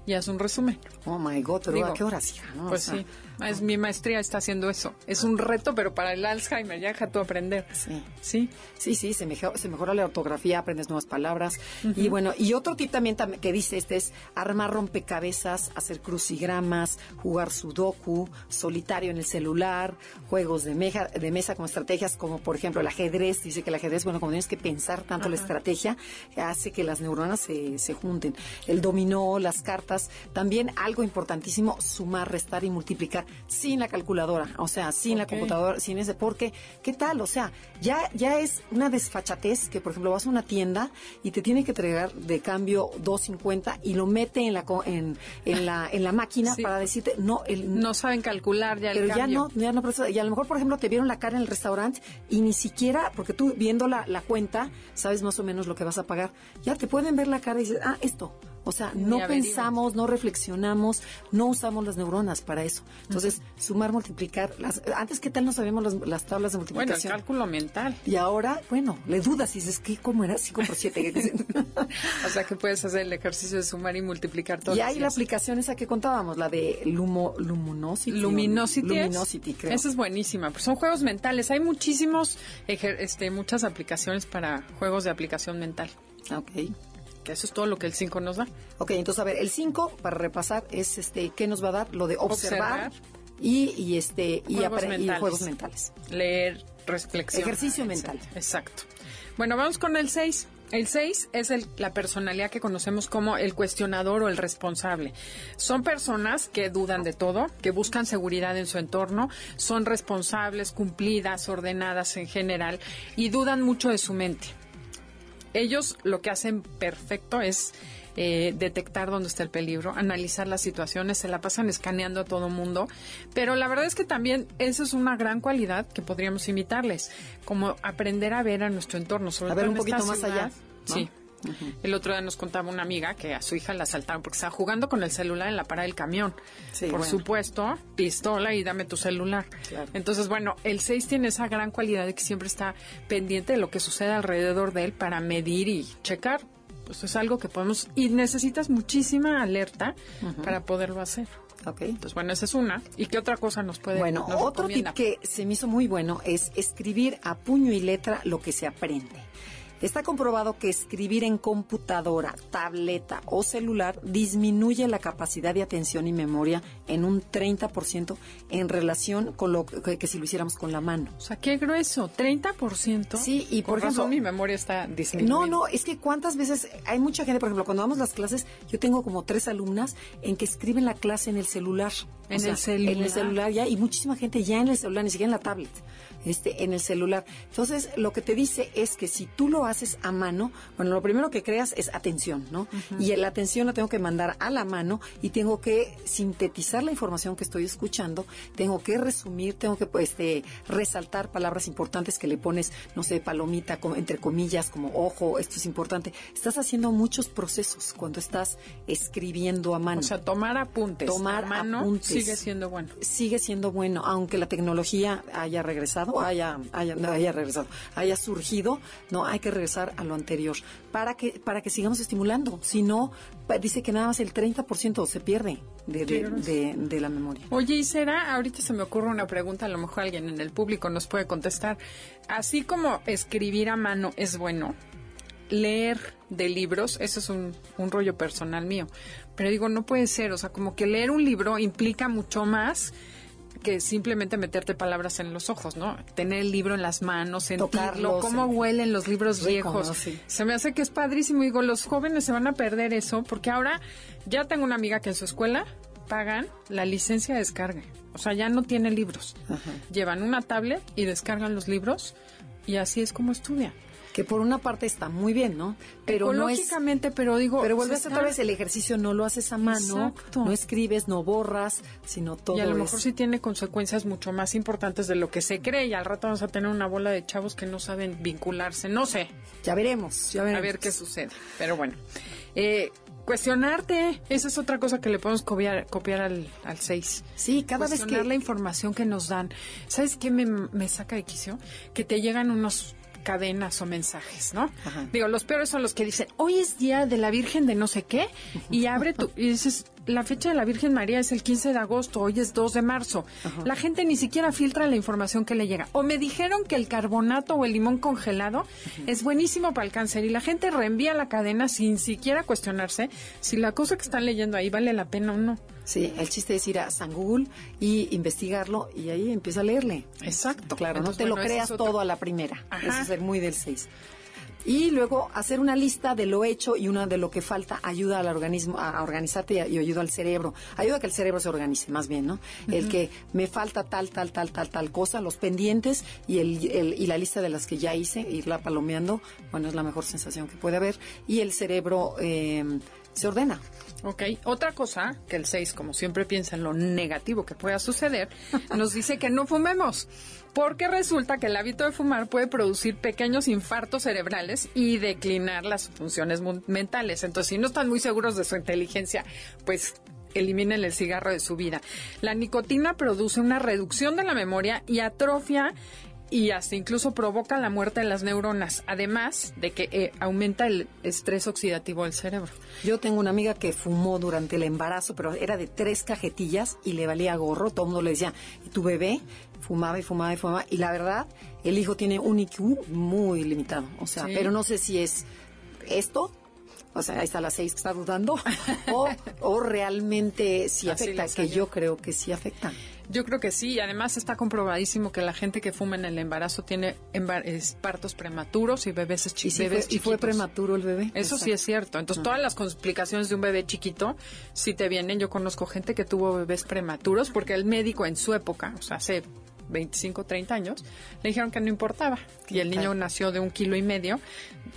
y haz un resumen. Oh my God, pero ¿a qué horas, Pues sí. Es, mi maestría está haciendo eso. Es un reto, pero para el Alzheimer, ya deja tú aprender. Sí. Sí, sí, sí se, mejora, se mejora la ortografía, aprendes nuevas palabras. Y bueno, y otro tip también que dice este es armar rompecabezas, hacer crucigramas, jugar sudoku, solitario en el celular, juegos de, meja, de mesa con estrategias como por ejemplo el ajedrez. Dice que el ajedrez, bueno, como tienes que pensar tanto la estrategia, hace que las neuronas se, se junten. El dominó, las cartas, también algo importantísimo, sumar, restar y multiplicar sin la calculadora, o sea, sin la computadora, sin ese, porque, ¿qué tal? O sea, ya, ya es una desfachatez que, por ejemplo, vas a una tienda y te tiene que entregar de cambio 2.50 y lo mete en la, en, en la, en la máquina para decirte, no, el, no saben calcular ya el pero ya no, ya no, y a lo mejor, por ejemplo, te vieron la cara en el restaurante y ni siquiera, porque tú viendo la, la cuenta, sabes más o menos lo que vas a pagar, ya te pueden ver la cara y dices, ah, esto, o sea, no pensamos, no reflexionamos, no usamos las neuronas para eso. Entonces, sumar, multiplicar. Las, antes, ¿qué tal no sabíamos las, tablas de multiplicación? Bueno, el cálculo mental. Y ahora, bueno, le dudas y dices, ¿qué, ¿cómo era? 5 por 7. o sea, que puedes hacer el ejercicio de sumar y multiplicar todo. Y hay la aplicación esa que contábamos, la de Lumo, Luminosity. Luminosity. Luminosity, creo. Esa es buenísima. Pues son juegos mentales. Hay muchísimos, este, muchas aplicaciones para juegos de aplicación mental. Ok que eso es todo lo que el 5 nos da. Ok, entonces a ver, el 5 para repasar es este qué nos va a dar lo de observar, y, y, este y, juegos mentales. juegos mentales. Leer, reflexión. Ejercicio mental. Exacto. Bueno, vamos con el 6. El 6 es el- la personalidad que conocemos como el cuestionador o el responsable. Son personas que dudan de todo, que buscan seguridad en su entorno, son responsables, cumplidas, ordenadas en general y dudan mucho de su mente. Ellos lo que hacen perfecto es eh, detectar dónde está el peligro, analizar las situaciones, se la pasan escaneando a todo mundo, pero la verdad es que también eso es una gran cualidad que podríamos imitarles, como aprender a ver a nuestro entorno, sobre A ver todo un poquito más ciudad. allá, ¿no? Sí. El otro día nos contaba una amiga que a su hija la asaltaron porque estaba jugando con el celular en la parada del camión. Sí, Por bueno. supuesto, pistola y dame tu celular. Claro. Entonces, bueno, el 6 tiene esa gran cualidad de que siempre está pendiente de lo que sucede alrededor de él para medir y checar. Pues es algo que podemos... Y necesitas muchísima alerta para poderlo hacer. Ok. Entonces, bueno, esa es una. ¿Y qué otra cosa nos puede Bueno, nos otro tip que se me hizo muy bueno es escribir a puño y letra lo que se aprende. Está comprobado que escribir en computadora, tableta o celular disminuye la capacidad de atención y memoria en un 30% en relación con lo que, que si lo hiciéramos con la mano. O sea, qué grueso, 30%. Sí, y por razón ejemplo- mi memoria está disminuyendo. No, no, es que cuántas veces hay mucha gente, por ejemplo, cuando damos las clases, yo tengo como tres alumnas en que escriben la clase en el celular. En el celular. En el celular ya, y muchísima gente ya en el celular, ni siquiera en la tablet, este, en el celular. Entonces, lo que te dice es que si tú lo haces a mano, bueno, lo primero que creas es atención, ¿no? Y la atención la tengo que mandar a la mano y tengo que sintetizar la información que estoy escuchando, tengo que resumir, tengo que pues, este, resaltar palabras importantes que le pones, no sé, palomita, como- entre comillas, como ojo, esto es importante. Estás haciendo muchos procesos cuando estás escribiendo a mano. O sea, tomar apuntes. Tomar a mano apuntes. sigue siendo bueno. sigue siendo bueno, aunque la tecnología haya regresado, haya, haya, no haya regresado, haya surgido, no hay que regresar a lo anterior para que para que sigamos estimulando. Si no, dice que nada más el 30% se pierde de, de, de- de la memoria. Oye, y será, ahorita se me ocurre una pregunta, a lo mejor alguien en el público nos puede contestar. Así como escribir a mano es bueno, leer de libros, eso es un, un rollo personal mío. Pero digo, no puede ser, o sea, como que leer un libro implica mucho más que simplemente meterte palabras en los ojos, ¿no? Tener el libro en las manos, sentirlo, Tocarlo, cómo huelen los libros viejos. ¿no? Sí. Se me hace que es padrísimo. Digo, los jóvenes se van a perder eso porque ahora ya tengo una amiga que en su escuela pagan la licencia de descarga. O sea, ya no tienen libros. Llevan una tablet y descargan los libros y así es como estudian. Que por una parte está muy bien, ¿no? Pero no es pero digo... pero vuelves otra vez el ejercicio no lo haces a mano, Exacto. no escribes, no borras, sino todo Y a lo es- mejor sí tiene consecuencias mucho más importantes de lo que se cree y al rato vamos a tener una bola de chavos que no saben vincularse. No sé, Ya veremos, ya veremos. a ver qué sucede. Pero bueno, eh, cuestionarte, esa es otra cosa que le podemos copiar, copiar al, al 6. Sí, cada vez que la información que nos dan. ¿Sabes qué me, me saca de quicio? Que te llegan unos cadenas o mensajes, ¿no? Ajá. Digo, los peores son los que dicen, hoy es día de la Virgen de no sé qué, y abre tu, y dices, la fecha de la Virgen María es el 15 de agosto, hoy es 2 de marzo. La gente ni siquiera filtra la información que le llega. O me dijeron que el carbonato o el limón congelado es buenísimo para el cáncer, y la gente reenvía la cadena sin siquiera cuestionarse si la cosa que están leyendo ahí vale la pena o no. Sí, el chiste es ir a San Google y investigarlo y ahí empieza a leerle. Exacto. Claro, Entonces, no te bueno, lo creas todo a la primera. Ajá. Eso es ser muy del 6. Y luego hacer una lista de lo hecho y una de lo que falta ayuda al organismo a organizarte y, a- y ayuda al cerebro. Ayuda a que el cerebro se organice, más bien, ¿no? El que me falta tal, tal, tal, tal, tal cosa, los pendientes y, el, el- y la lista de las que ya hice, irla palomeando, bueno, es la mejor sensación que puede haber. Y el cerebro eh, se ordena. Ok, otra cosa que el 6, como siempre piensa en lo negativo que pueda suceder, nos dice que no fumemos, porque resulta que el hábito de fumar puede producir pequeños infartos cerebrales y declinar las funciones mentales. Entonces, si no están muy seguros de su inteligencia, pues eliminen el cigarro de su vida. La nicotina produce una reducción de la memoria y atrofia y hasta incluso provoca la muerte de las neuronas, además de que eh, aumenta el estrés oxidativo del cerebro. Yo tengo una amiga que fumó durante el embarazo, pero era de tres cajetillas y le valía gorro. Todo el mundo le decía, ¿y tu bebé? Fumaba y fumaba y fumaba. Y la verdad, el hijo tiene un IQ muy limitado. O sea, Sí. pero no sé si es esto o sea, ahí está la seis que está dudando, o, o realmente sí Así afecta, que yo creo que sí afecta. Yo creo que sí, y además está comprobadísimo que la gente que fuma en el embarazo tiene embar- partos prematuros y bebés, chi- Y, bebés fue, y fue chiquitos. prematuro el bebé. Eso sí es cierto. Entonces, todas las complicaciones de un bebé chiquito, si te vienen, yo conozco gente que tuvo bebés prematuros porque el médico en su época, o sea, hace 25, 30 años, le dijeron que no importaba. Y el niño nació de un kilo y medio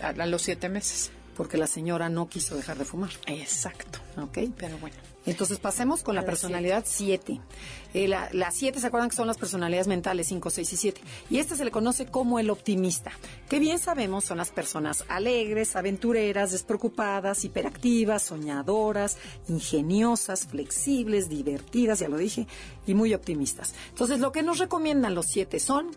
a, a los siete meses. Porque la señora no quiso dejar de fumar. Exacto. ¿Ok? Pero bueno. Entonces pasemos con la personalidad 7. la, la 7, ¿se acuerdan que son las personalidades mentales 5, 6 y 7? Y este se le conoce como el optimista, que bien sabemos son las personas alegres, aventureras, despreocupadas, hiperactivas, soñadoras, ingeniosas, flexibles, divertidas, ya lo dije, y muy optimistas. Entonces lo que nos recomiendan los 7 son...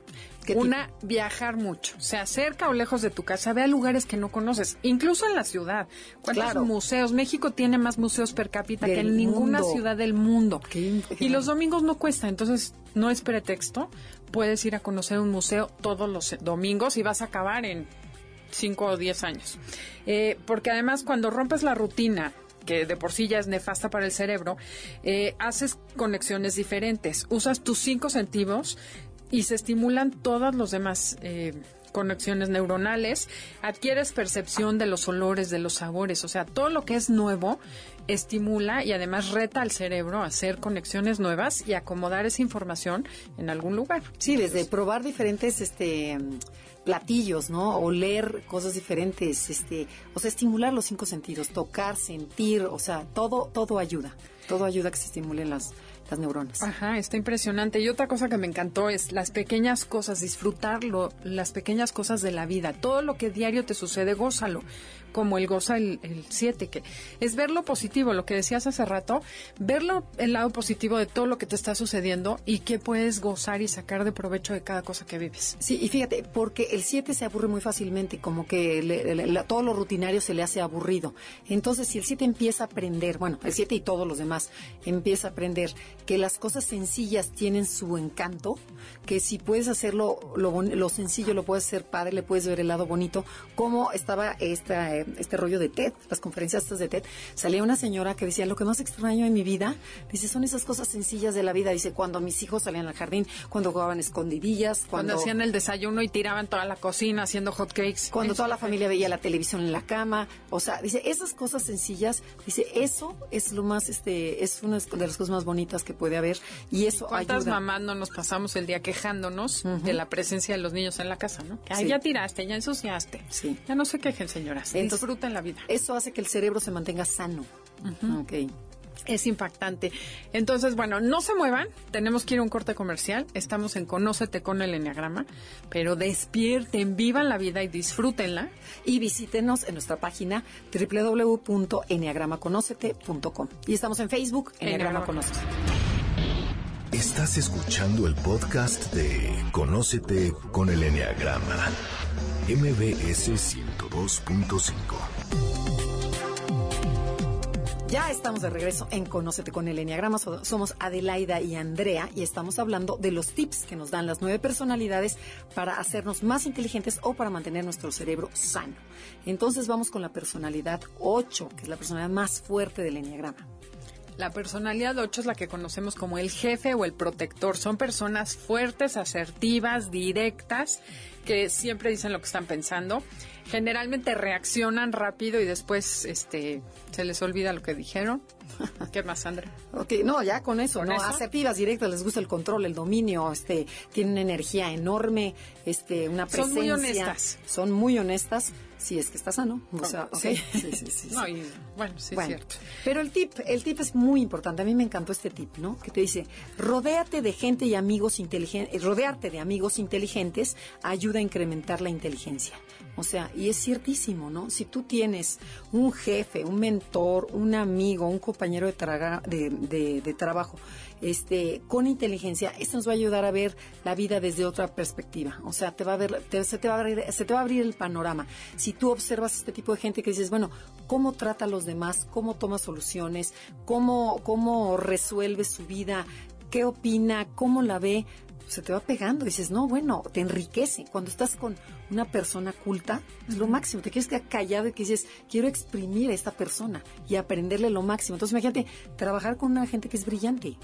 ¿qué tipo? Una, viajar mucho. Sea cerca o lejos de tu casa, ve a lugares que no conoces, incluso en la ciudad. ¿Cuántos Claro. museos? México tiene más museos per cápita que en ninguna mundo. ciudad del mundo. Qué- Y los domingos no cuesta, entonces no es pretexto. Puedes ir a conocer un museo todos los domingos y vas a acabar en 5 o 10 años. Eh, porque además cuando rompes la rutina, que de por sí ya es nefasta para el cerebro, eh, haces conexiones diferentes, usas tus cinco sentidos y se estimulan todas los demás eh, conexiones neuronales, adquieres percepción de los olores, de los sabores, o sea, todo lo que es nuevo estimula y además reta al cerebro a hacer conexiones nuevas y acomodar esa información en algún lugar. Sí, desde probar diferentes este platillos, ¿no? Oler cosas diferentes, este, o sea, estimular los cinco sentidos, tocar, sentir, o sea, todo todo ayuda. Todo ayuda a que se estimulen las las neuronas. Ajá, está impresionante. Y otra cosa que me encantó es las pequeñas cosas, disfrutarlo, las pequeñas cosas de la vida. Todo lo que diario te sucede, gózalo, como el goza el 7, que es ver lo positivo, lo que decías hace rato, verlo el lado positivo de todo lo que te está sucediendo y que puedes gozar y sacar de provecho de cada cosa que vives. Sí, y fíjate, porque el 7 se aburre muy fácilmente, como que le- le- todo lo rutinario se le hace aburrido. Entonces, si el 7 empieza a aprender, bueno, el 7 y todos los demás, empieza a aprender que las cosas sencillas tienen su encanto, que si puedes hacerlo, lo, lo sencillo lo puedes hacer padre, le puedes ver el lado bonito, como estaba esta, eh, este rollo de TED, las conferencias estas de TED, salía una señora que decía, lo que más extraño en mi vida, dice, son esas cosas sencillas de la vida, dice, cuando mis hijos salían al jardín, cuando jugaban escondidillas, Cuando, cuando hacían el desayuno y tiraban toda la cocina haciendo hot cakes. cuando toda la familia veía la televisión en la cama, o sea, dice, esas cosas sencillas, dice, eso es lo más, este, es una de las cosas más bonitas que puede haber y eso ¿Cuántas ayuda. mamás no nos pasamos el día quejándonos de la presencia de los niños en la casa, no? Que, Ay, ya tiraste, ya ensuciaste. Sí. Ya no se quejen, señoras. Entonces- Disfruten la vida. Eso hace que el cerebro se mantenga sano. Ok. Es impactante. Entonces, bueno, no se muevan. Tenemos que ir a un corte comercial. Estamos en Conócete con el Enneagrama. Pero despierten, vivan la vida y disfrútenla. Y visítenos en nuestra página www.enneagramaconocete.com. Y estamos en Facebook, Enneagrama Enneagrama Conócete. Estás escuchando el podcast de Conócete con el Enneagrama. MBS 102.5. Ya estamos de regreso en Conócete con el Enneagrama. So- Somos Adelaida y Andrea y estamos hablando de los tips que nos dan las nueve personalidades para hacernos más inteligentes o para mantener nuestro cerebro sano. Entonces vamos con la personalidad 8, que es la personalidad más fuerte del Enneagrama. La personalidad 8 es la que conocemos como el jefe o el protector. Son personas fuertes, asertivas, directas, que siempre dicen lo que están pensando. Generalmente reaccionan rápido y después este, se les olvida lo que dijeron. ¿Qué más, Sandra? Ok, no, ya con eso, ¿Con ¿no? eso? Asertivas, directas, les gusta el control, el dominio, este, tienen una energía enorme, este, una Son presencia. muy honestas. Son muy honestas, si es que está sano. O sea, ok. Sí. Sí, sí, sí, sí. No, y, bueno, sí Bueno, es cierto. pero el tip, el tip es muy importante. A mí me encantó este tip, ¿no? Que te dice, rodéate de gente y amigos inteligentes, rodearte de amigos inteligentes ayuda a incrementar la inteligencia. O sea, y es ciertísimo, ¿no? Si tú tienes un jefe, un mentor, un amigo, un compañero de, traga- de, de- de trabajo, este, con inteligencia, esto nos va a ayudar a ver la vida desde otra perspectiva. O sea, te va a ver, te- se, te va a abrir, se te va a abrir el panorama. Si tú observas este tipo de gente que dices, bueno, ¿cómo trata a los demás? ¿Cómo toma soluciones? ¿Cómo, cómo resuelve su vida? qué opina, cómo la ve, se te va pegando. Dices, no, bueno, te enriquece. Cuando estás con una persona culta, es lo máximo. Te quiedes quedar callado y que dices, quiero exprimir a esta persona y aprenderle lo máximo. Entonces, imagínate, trabajar con una gente que es brillante.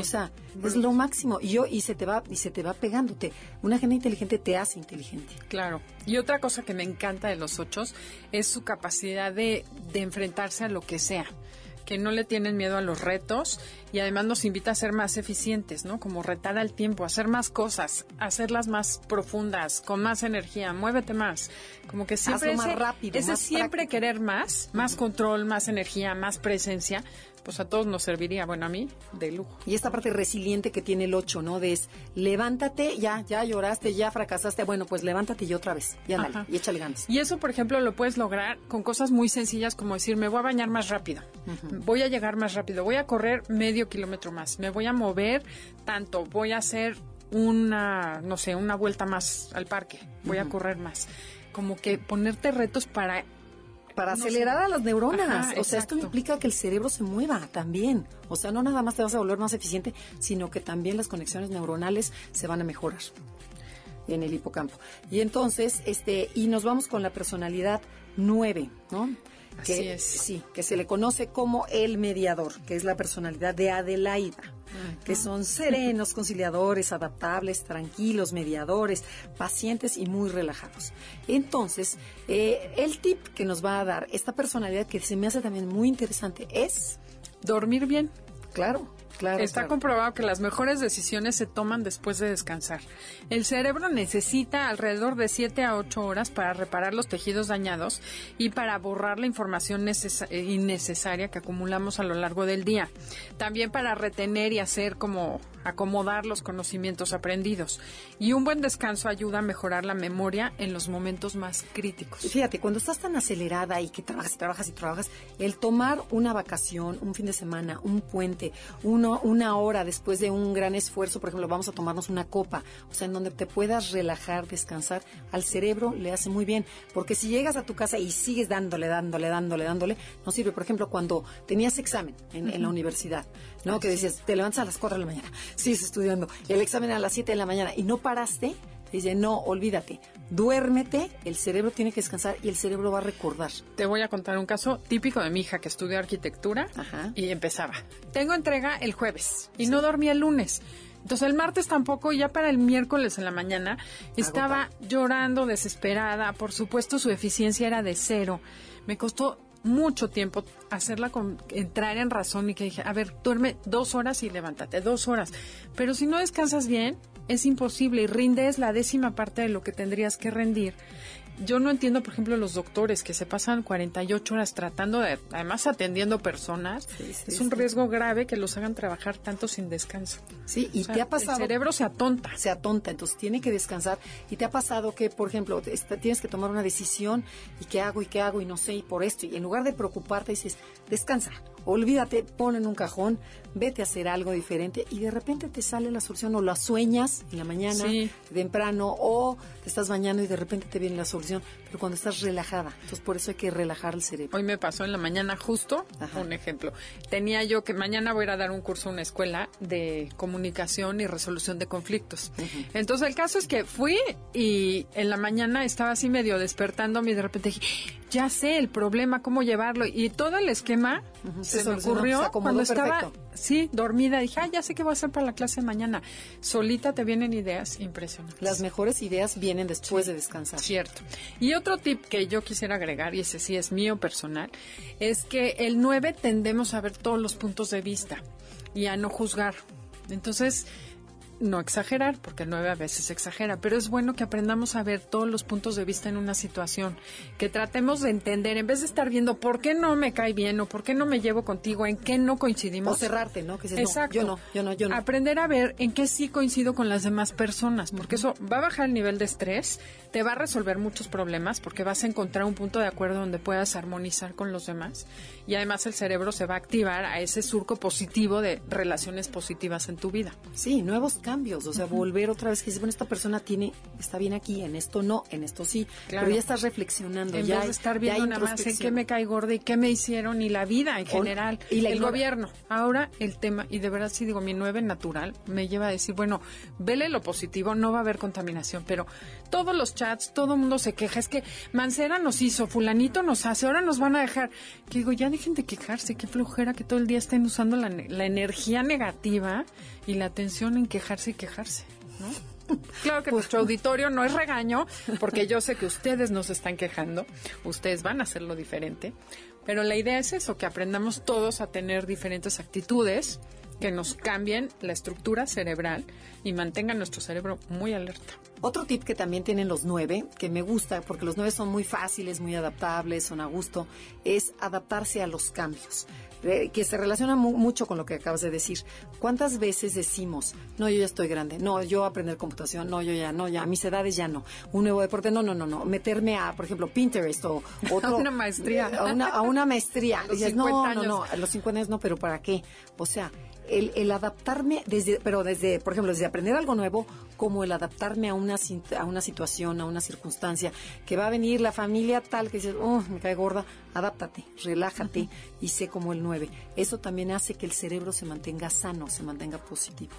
O sea, es lo máximo. Y yo, y se te va, y se te va pegándote. Una gente inteligente te hace inteligente. Claro. Y otra cosa que me encanta de los ochos es su capacidad de, de enfrentarse a lo que sea que no le tienen miedo a los retos y además nos invita a ser más eficientes, ¿no? Como retar al tiempo, hacer más cosas, hacerlas más profundas, con más energía, muévete más. Como que siempre más ese, rápido, ese más siempre querer más, más control, más energía, más presencia, pues a todos nos serviría, bueno, a mí de lujo. Y esta parte resiliente que tiene el 8, ¿no? De es, levántate, ya, ya lloraste, ya fracasaste, bueno, pues levántate y otra vez, y ándale, y échale ganas. Y eso, por ejemplo, lo puedes lograr con cosas muy sencillas como decir, me voy a bañar más rápido, voy a llegar más rápido, voy a correr medio kilómetro más, me voy a mover tanto, voy a hacer una, no sé, una vuelta más al parque, voy a correr más. Como que ponerte retos para Para No acelerar a las neuronas. Ajá, o sea, esto implica que el cerebro se mueva también. O sea, no nada más te vas a volver más eficiente, sino que también las conexiones neuronales se van a mejorar en el hipocampo. Y entonces, este, y nos vamos con la personalidad 9, ¿no? Así que, es. Sí, que se le conoce como el mediador, que es la personalidad de Adelaida, que son serenos, conciliadores, adaptables, tranquilos, mediadores, pacientes y muy relajados. Entonces, eh, el tip que nos va a dar esta personalidad, que se me hace también muy interesante, es, dormir bien. claro, claro. Está claro. comprobado que las mejores decisiones se toman después de descansar. El cerebro necesita alrededor de 7 a 8 horas para reparar los tejidos dañados y para borrar la información eh, innecesaria que acumulamos a lo largo del día. También para retener y hacer como acomodar los conocimientos aprendidos. Y un buen descanso ayuda a mejorar la memoria en los momentos más críticos. Fíjate, cuando estás tan acelerada y que trabajas y trabajas y trabajas, el tomar una vacación, un fin de semana, un puente, uno, una hora después de un gran esfuerzo, por ejemplo, vamos a tomarnos una copa, o sea, en donde te puedas relajar, descansar, al cerebro le hace muy bien, porque si llegas a tu casa y sigues dándole, dándole, dándole, dándole, no sirve. Por ejemplo, cuando tenías examen en, en la universidad, ¿no? Que decías, te levantas a las 4 de la mañana, sigues estudiando, y el examen a las 7 de la mañana y no paraste, te dice, no, olvídate, duérmete, el cerebro tiene que descansar y el cerebro va a recordar. Te voy a contar un caso típico de mi hija que estudió arquitectura Ajá. y empezaba. Tengo entrega el jueves y no dormí el lunes. Entonces el martes tampoco, y ya para el miércoles en la mañana estaba llorando, desesperada. Por supuesto su eficiencia era de cero. Me costó mucho tiempo hacerla con, entrar en razón y que dije, a ver, duerme dos horas y levántate, dos horas. Pero si no descansas bien, es imposible y rindes la décima parte de lo que tendrías que rendir. Yo no entiendo, por ejemplo, los doctores que se pasan 48 horas tratando de, además atendiendo personas. Sí, sí, es un sí. riesgo grave que los hagan trabajar tanto sin descanso. Sí, y O sea, te ha pasado... El cerebro se atonta. se atonta, entonces tiene que descansar. Y te ha pasado que, por ejemplo, está- tienes que tomar una decisión y qué hago y qué hago y no sé y por esto. Y en lugar de preocuparte dices, descansa, olvídate, pon en un cajón, vete a hacer algo diferente y de repente te sale la solución o la sueñas en la mañana, Sí. temprano, o te estás bañando y de repente te viene la solución, pero cuando estás relajada. Entonces por eso hay que relajar el cerebro. Hoy me pasó en la mañana justo, Ajá. un ejemplo. Tenía yo que mañana voy a ir a dar un curso a una escuela de comunicación y resolución de conflictos. Entonces el caso es que fui y en la mañana estaba así medio despertándome y de repente dije, ya sé el problema, cómo llevarlo. Y todo el esquema Se, se me solucionó, ocurrió se cuando estaba, perfecto. sí, dormida. Dije, ah, ya sé qué voy a hacer para la clase de mañana. Solita te vienen ideas impresionantes. Las mejores ideas vienen después de descansar. Cierto. Y otro tip que yo quisiera agregar, y ese sí es mío personal, es que el 9 tendemos a ver todos los puntos de vista y a no juzgar. Entonces, no exagerar, porque el 9 a veces exagera, pero es bueno que aprendamos a ver todos los puntos de vista en una situación, que tratemos de entender, en vez de estar viendo por qué no me cae bien o por qué no me llevo contigo, en qué no coincidimos. O cerrarte, ¿no? Que dices, no, Exacto. yo no, yo no, yo no. Aprender a ver en qué sí coincido con las demás personas, porque eso va a bajar el nivel de estrés, te va a resolver muchos problemas, porque vas a encontrar un punto de acuerdo donde puedas armonizar con los demás y además el cerebro se va a activar a ese surco positivo de relaciones positivas en tu vida. Sí, nuevos cambios, o sea, volver otra vez que dices, bueno, esta persona tiene, está bien aquí, en esto no, en esto sí, pero ya estás reflexionando. En ya vez de estar viendo nada más en qué me cae gorda y qué me hicieron y la vida en general. y el gobierno. Ahora el tema, y de verdad sí digo, mi nueve natural me lleva a decir, bueno, vele lo positivo, no va a haber contaminación, pero todos los chats, todo el mundo se queja, es que Mancera nos hizo, fulanito nos hace, ahora nos van a dejar. Que digo, ya dejen de quejarse, qué flojera que todo el día estén usando la, la energía negativa y la atención en quejarse y quejarse, ¿no? Claro que pues, nuestro auditorio no es regaño, porque yo sé que ustedes nos están quejando, ustedes van a hacerlo diferente, pero la idea es eso, que aprendamos todos a tener diferentes actitudes que nos cambien la estructura cerebral y mantengan nuestro cerebro muy alerta. Otro tip que también tienen los nueve, que me gusta, porque los nueve son muy fáciles, muy adaptables, son a gusto, es adaptarse a los cambios que se relaciona mucho con lo que acabas de decir. ¿Cuántas veces decimos, no, yo ya estoy grande, no, yo aprender computación, no, yo ya no, ya a mis edades ya no, un nuevo deporte, no, no, no, no, meterme a, por ejemplo, Pinterest o otro, a una maestría, a una, a una maestría. no, no, no, a los 50 años no, pero ¿para qué? O sea, el, el, adaptarme desde, pero desde, por ejemplo, desde aprender algo nuevo, como el adaptarme a una, a una situación, a una circunstancia, que va a venir la familia tal que dices, oh, me cae gorda, adáptate, relájate y sé como el 9. Eso también hace que el cerebro se mantenga sano, se mantenga positivo.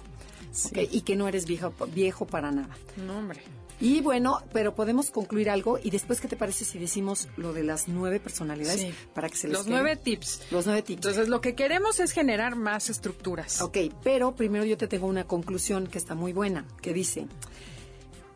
Y que no eres viejo, viejo para nada. No, hombre. Y bueno, pero podemos concluir algo y después, ¿qué te parece si decimos lo de las nueve personalidades para que se les Los nueve tips. Los nueve tips. Entonces, lo que queremos es generar más estructuras. Ok, pero primero yo te tengo una conclusión que está muy buena, que dice,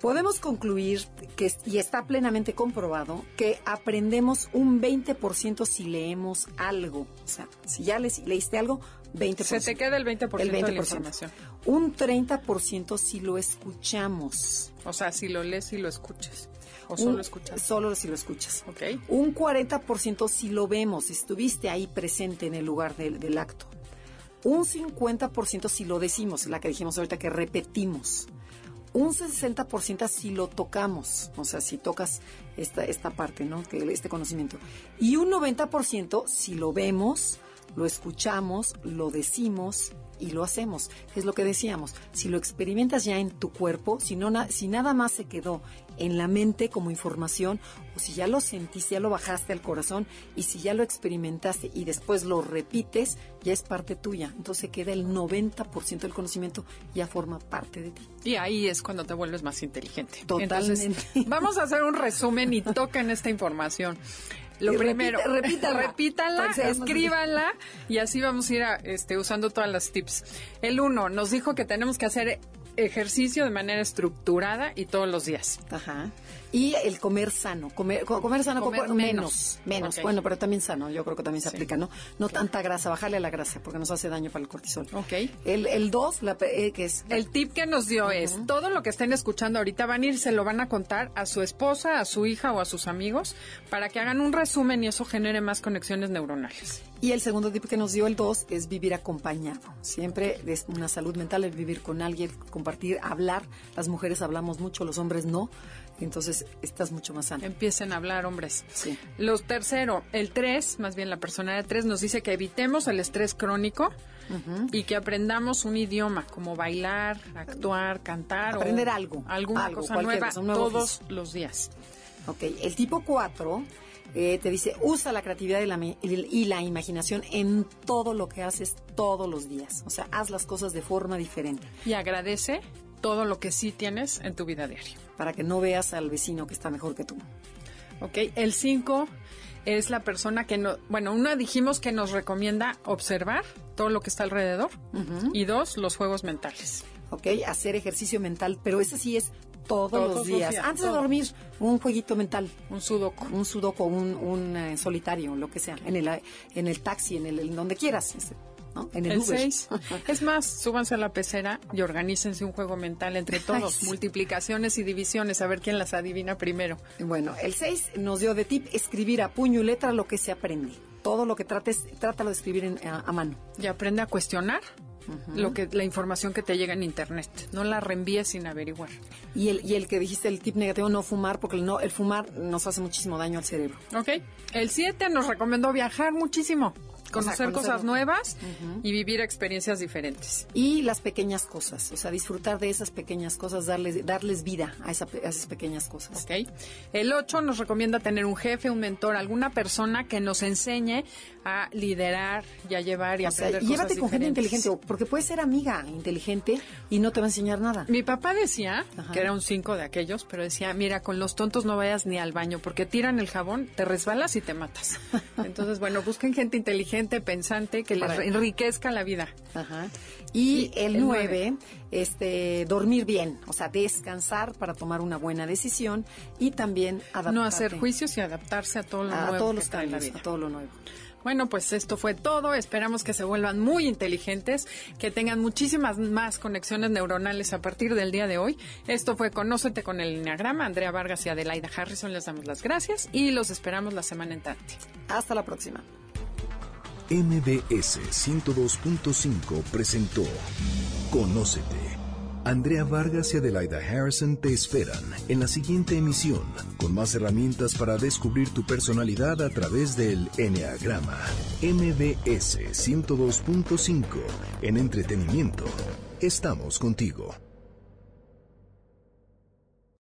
podemos concluir que, y está plenamente comprobado, que aprendemos un 20% si leemos algo. O sea, si ya leíste algo, 20%. Se te queda el 20%, el 20%. de la información. Un 30% si lo escuchamos. O sea, si lo lees y lo escuchas. ¿O solo escuchas? Solo si lo escuchas. Ok. Un 40% si lo vemos, estuviste ahí presente en el lugar del, del acto. Un 50% si lo decimos, la que dijimos ahorita que repetimos un 60% si lo tocamos, o sea, si tocas esta, esta parte, ¿no? Que, este conocimiento. Y un 90% si lo vemos, lo escuchamos, lo decimos y lo hacemos. Es lo que decíamos. Si lo experimentas ya en tu cuerpo, si, no, si nada más se quedó en la mente como información, o si ya lo sentiste, ya lo bajaste al corazón, y si ya lo experimentaste y después lo repites, ya es parte tuya. Entonces queda el 90% del conocimiento, ya forma parte de ti. Y ahí es cuando te vuelves más inteligente. Totalmente. vamos a hacer un resumen y toquen esta información. Lo primero, repítala, repítala escríbanla y así vamos a ir este, usando todas las tips. El uno, nos dijo que tenemos que hacer ejercicio de manera estructurada y todos los días. Ajá. Y el comer sano, comer, comer sano, comer menos, menos. Bueno, pero también sano, yo creo que también se aplica, ¿no? No tanta grasa, bajarle a la grasa, porque nos hace daño para el cortisol. Ok. El, el dos, la, eh, que es... El tip que nos dio es, todo lo que estén escuchando ahorita van a ir, se lo van a contar a su esposa, a su hija o a sus amigos, para que hagan un resumen y eso genere más conexiones neuronales. Y el segundo tip que nos dio el 2 es vivir acompañado. Siempre es una salud mental el vivir con alguien, compartir, hablar. Las mujeres hablamos mucho, los hombres no. Entonces estás mucho más sano. Empiecen a hablar, hombres. Sí. Lo tercero, el 3, más bien la persona de 3, nos dice que evitemos el estrés crónico y que aprendamos un idioma, como bailar, actuar, cantar. Aprender algo. Alguna cosa nueva todos los días. Ok, el tipo 4 eh, te dice, usa la creatividad y la, y la, imaginación en todo lo que haces todos los días. O sea, haz las cosas de forma diferente. Y agradece todo lo que sí tienes en tu vida diaria. Para que no veas al vecino que está mejor que tú. Ok, el 5 es la persona que no, bueno, una dijimos que nos recomienda observar todo lo que está alrededor y dos, los juegos mentales. Ok, hacer ejercicio mental, pero ese sí es todos, los, días. Antes de dormir, un jueguito mental. Un sudoku. Un sudoku, un, un eh, solitario, lo que sea. En el, en el taxi, en el donde quieras. ¿No? En el, Uber. es más, súbanse a la pecera y organícense un juego mental entre todos. multiplicaciones y divisiones, a ver quién las adivina primero. Bueno, el 6 nos dio de tip escribir a puño y letra lo que se aprende. Todo lo que trates, trátalo de escribir a mano. Y aprende a cuestionar lo que la información que te llega en internet. No la reenvíes sin averiguar. Y el, y el que dijiste, el tip negativo, no fumar, porque el, no, el fumar nos hace muchísimo daño al cerebro. Ok. El 7 nos recomendó viajar muchísimo. Conocer cosas nuevas y vivir experiencias diferentes. Y las pequeñas cosas, o sea, disfrutar de esas pequeñas cosas, darles, darles vida a, esas pequeñas cosas. El 8 nos recomienda tener un jefe, un mentor, alguna persona que nos enseñe a liderar y a llevar y a aprender sea, Llévate con gente inteligente, porque puede ser amiga inteligente y no te va a enseñar nada. Mi papá decía, que era un 5 de aquellos, pero decía, mira, con los tontos no vayas ni al baño, porque tiran el jabón, te resbalas y te matas. Entonces, bueno, busquen gente inteligente, pensante, que les enriquezca la vida. Ajá. Y, el 9, este, dormir bien, o sea, descansar para tomar una buena decisión y también adaptarse. No hacer juicios y adaptarse a todo lo nuevo. A todos los cambios, a todo lo nuevo. Bueno, pues esto fue todo. Esperamos que se vuelvan muy inteligentes, que tengan muchísimas más conexiones neuronales a partir del día de hoy. Esto fue Conócete con el Enneagrama. Andrea Vargas y Adelaida Harrison les damos las gracias y los esperamos la semana entrante. Hasta la próxima. MBS 102.5 presentó Conócete. Andrea Vargas y Adelaida Harrison te esperan en la siguiente emisión con más herramientas para descubrir tu personalidad a través del Enneagrama. MBS 102.5 en entretenimiento. Estamos contigo.